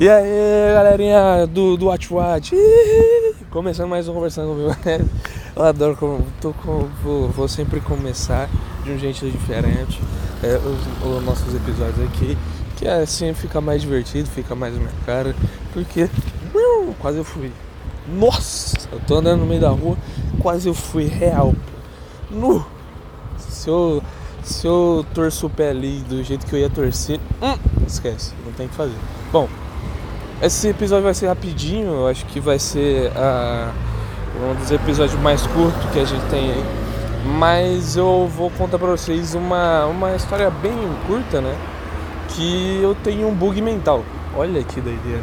E aí, galerinha do, do Watch Watch. Começando mais um Conversando comigo. Eu adoro, como, tô com, vou, vou, sempre começar de um jeito diferente é, os, os, nossos episódios aqui. Que é assim fica mais divertido, fica mais na minha cara. Porque quase eu fui. Nossa, eu tô andando no meio da rua, quase eu fui real. Nu! Se eu, se eu torço o pé ali do jeito que eu ia torcer, hum, esquece, não tem o que fazer. Bom, esse episódio vai ser rapidinho, eu acho que vai ser uh, um dos episódios mais curtos que a gente tem aí. Mas eu vou contar pra vocês uma, uma história bem curta, né? Que eu tenho um bug mental. Olha que doideira.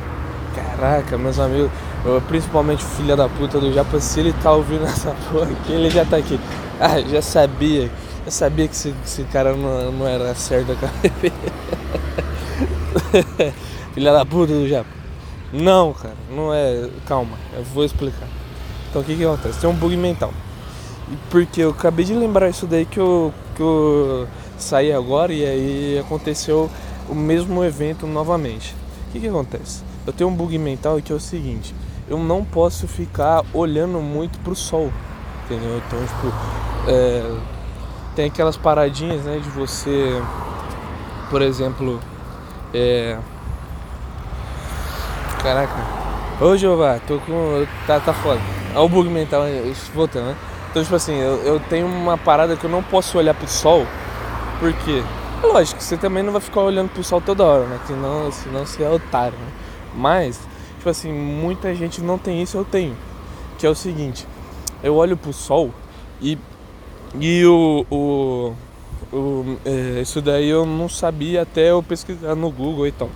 Caraca, meus amigos, principalmente o filho da puta do Japa, se ele tá ouvindo essa porra aqui, ele já tá aqui. Ah, já sabia. Eu sabia que esse, esse cara não, não era certo com a Filha da puta do Japa. Não, cara, não é. Calma, eu vou explicar. Então o que que acontece? Tem um bug mental. Porque eu acabei de lembrar isso daí que eu, que eu saí agora e aí aconteceu o mesmo evento novamente. O que que acontece? Eu tenho um bug mental que é o seguinte, eu não posso ficar olhando muito pro sol. Entendeu? Então, tipo, é, tem aquelas paradinhas, né, de você, por exemplo, é, Caraca. Ô Jeová, tô com. Tá, tá foda. Olha o bug mental voltando, né? Então, tipo assim, eu, eu tenho uma parada que eu não posso olhar pro sol, porque. É lógico, você também não vai ficar olhando pro sol toda hora, né? Senão, senão você é otário, né? Mas, tipo assim, muita gente não tem isso, eu tenho. Que é o seguinte, eu olho pro sol e. E o. o, o é, isso daí eu não sabia até eu pesquisar no Google e tal.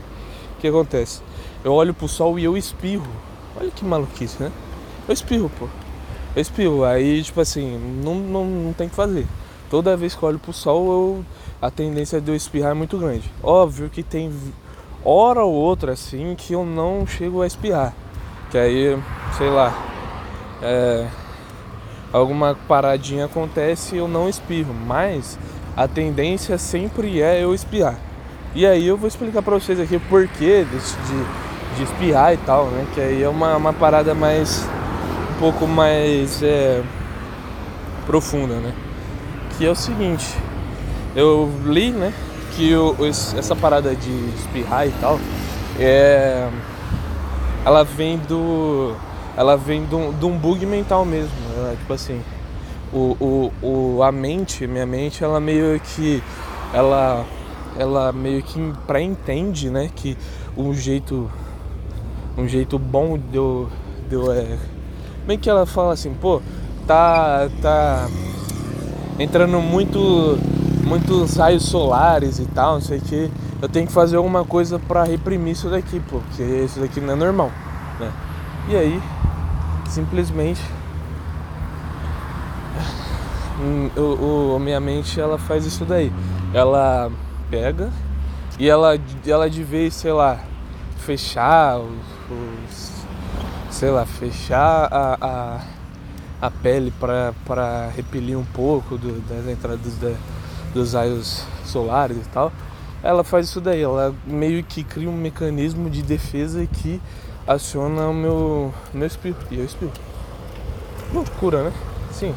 O que acontece? Eu olho pro sol e eu espirro. Olha que maluquice, né? Eu espirro, pô. Eu espirro. Aí, tipo assim, não, não, não tem que fazer. Toda vez que eu olho pro sol, eu, a tendência de eu espirrar é muito grande. Óbvio que tem hora ou outra, assim, que eu não chego a espirrar. Que aí, sei lá, é, alguma paradinha acontece e eu não espirro. Mas a tendência sempre é eu espirrar. E aí eu vou explicar pra vocês aqui o porquê desse, de de espirrar e tal, né? Que aí é uma, uma parada mais. um pouco mais é, profunda, né? Que é o seguinte, eu li, né? Que o, essa parada de espirrar e tal é. Ela vem do. Ela vem de um, bug mental mesmo. Né? Tipo assim. O, o, o, a mente, minha mente, ela meio que. Ela ela meio que pré-entende, né, que um jeito um jeito bom de eu, de eu é, bem que ela fala assim, pô, tá tá entrando muito muitos raios solares e tal, não sei o que. Eu tenho que fazer alguma coisa para reprimir isso daqui, pô, porque isso daqui não é normal, né? E aí, simplesmente hum, o, o, minha mente ela faz isso daí. Ela pega e ela, ela de vez, sei lá, fechar os, os sei lá, fechar a, a, a pele para repelir um pouco do, das entradas da, dos raios solares e tal. Ela faz isso daí, ela meio que cria um mecanismo de defesa que aciona o meu, meu espirro. E eu espirro. Loucura, né? Sim.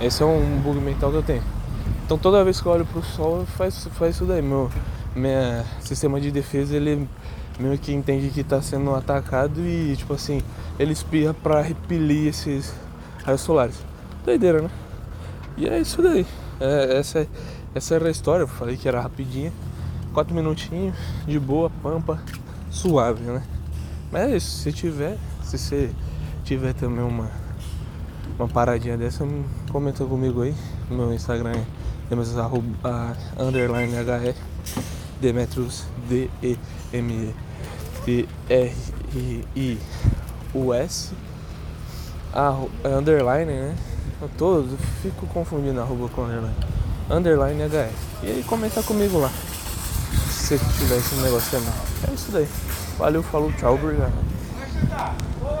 Esse é um bug mental que eu tenho. Então toda vez que eu olho pro sol, faz, faz isso daí. Meu meu sistema de defesa ele meio que entende que está sendo atacado e, tipo assim, ele espirra para repelir esses raios solares. Doideira, né? E é isso daí. É, essa, essa era a história. Eu falei que era rapidinha. Quatro minutinhos, de boa, pampa, suave, né? Mas é isso. Se tiver, se você tiver também uma, uma paradinha dessa, comenta comigo aí. Meu Instagram é Demetrius, arroba, underline HE, Demetrius D-E-M-E. T-R-I-U-S é underline, né? Eu eu fico confundindo arroba com underline. Underline HF. E aí comenta comigo lá. Se você tiver esse negócio também. É isso daí. Valeu, falou, tchau, obrigado.